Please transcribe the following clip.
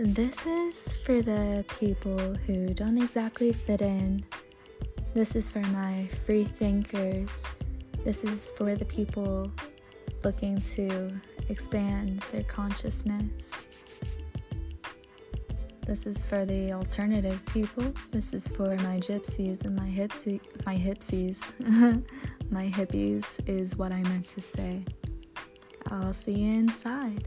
This is for the people who don't exactly fit in. This is for my free thinkers. This is for the people looking to expand their consciousness. This is for the alternative people. This is for my gypsies and my hipsy, my hipsies. my hippies is what I meant to say. I'll see you inside.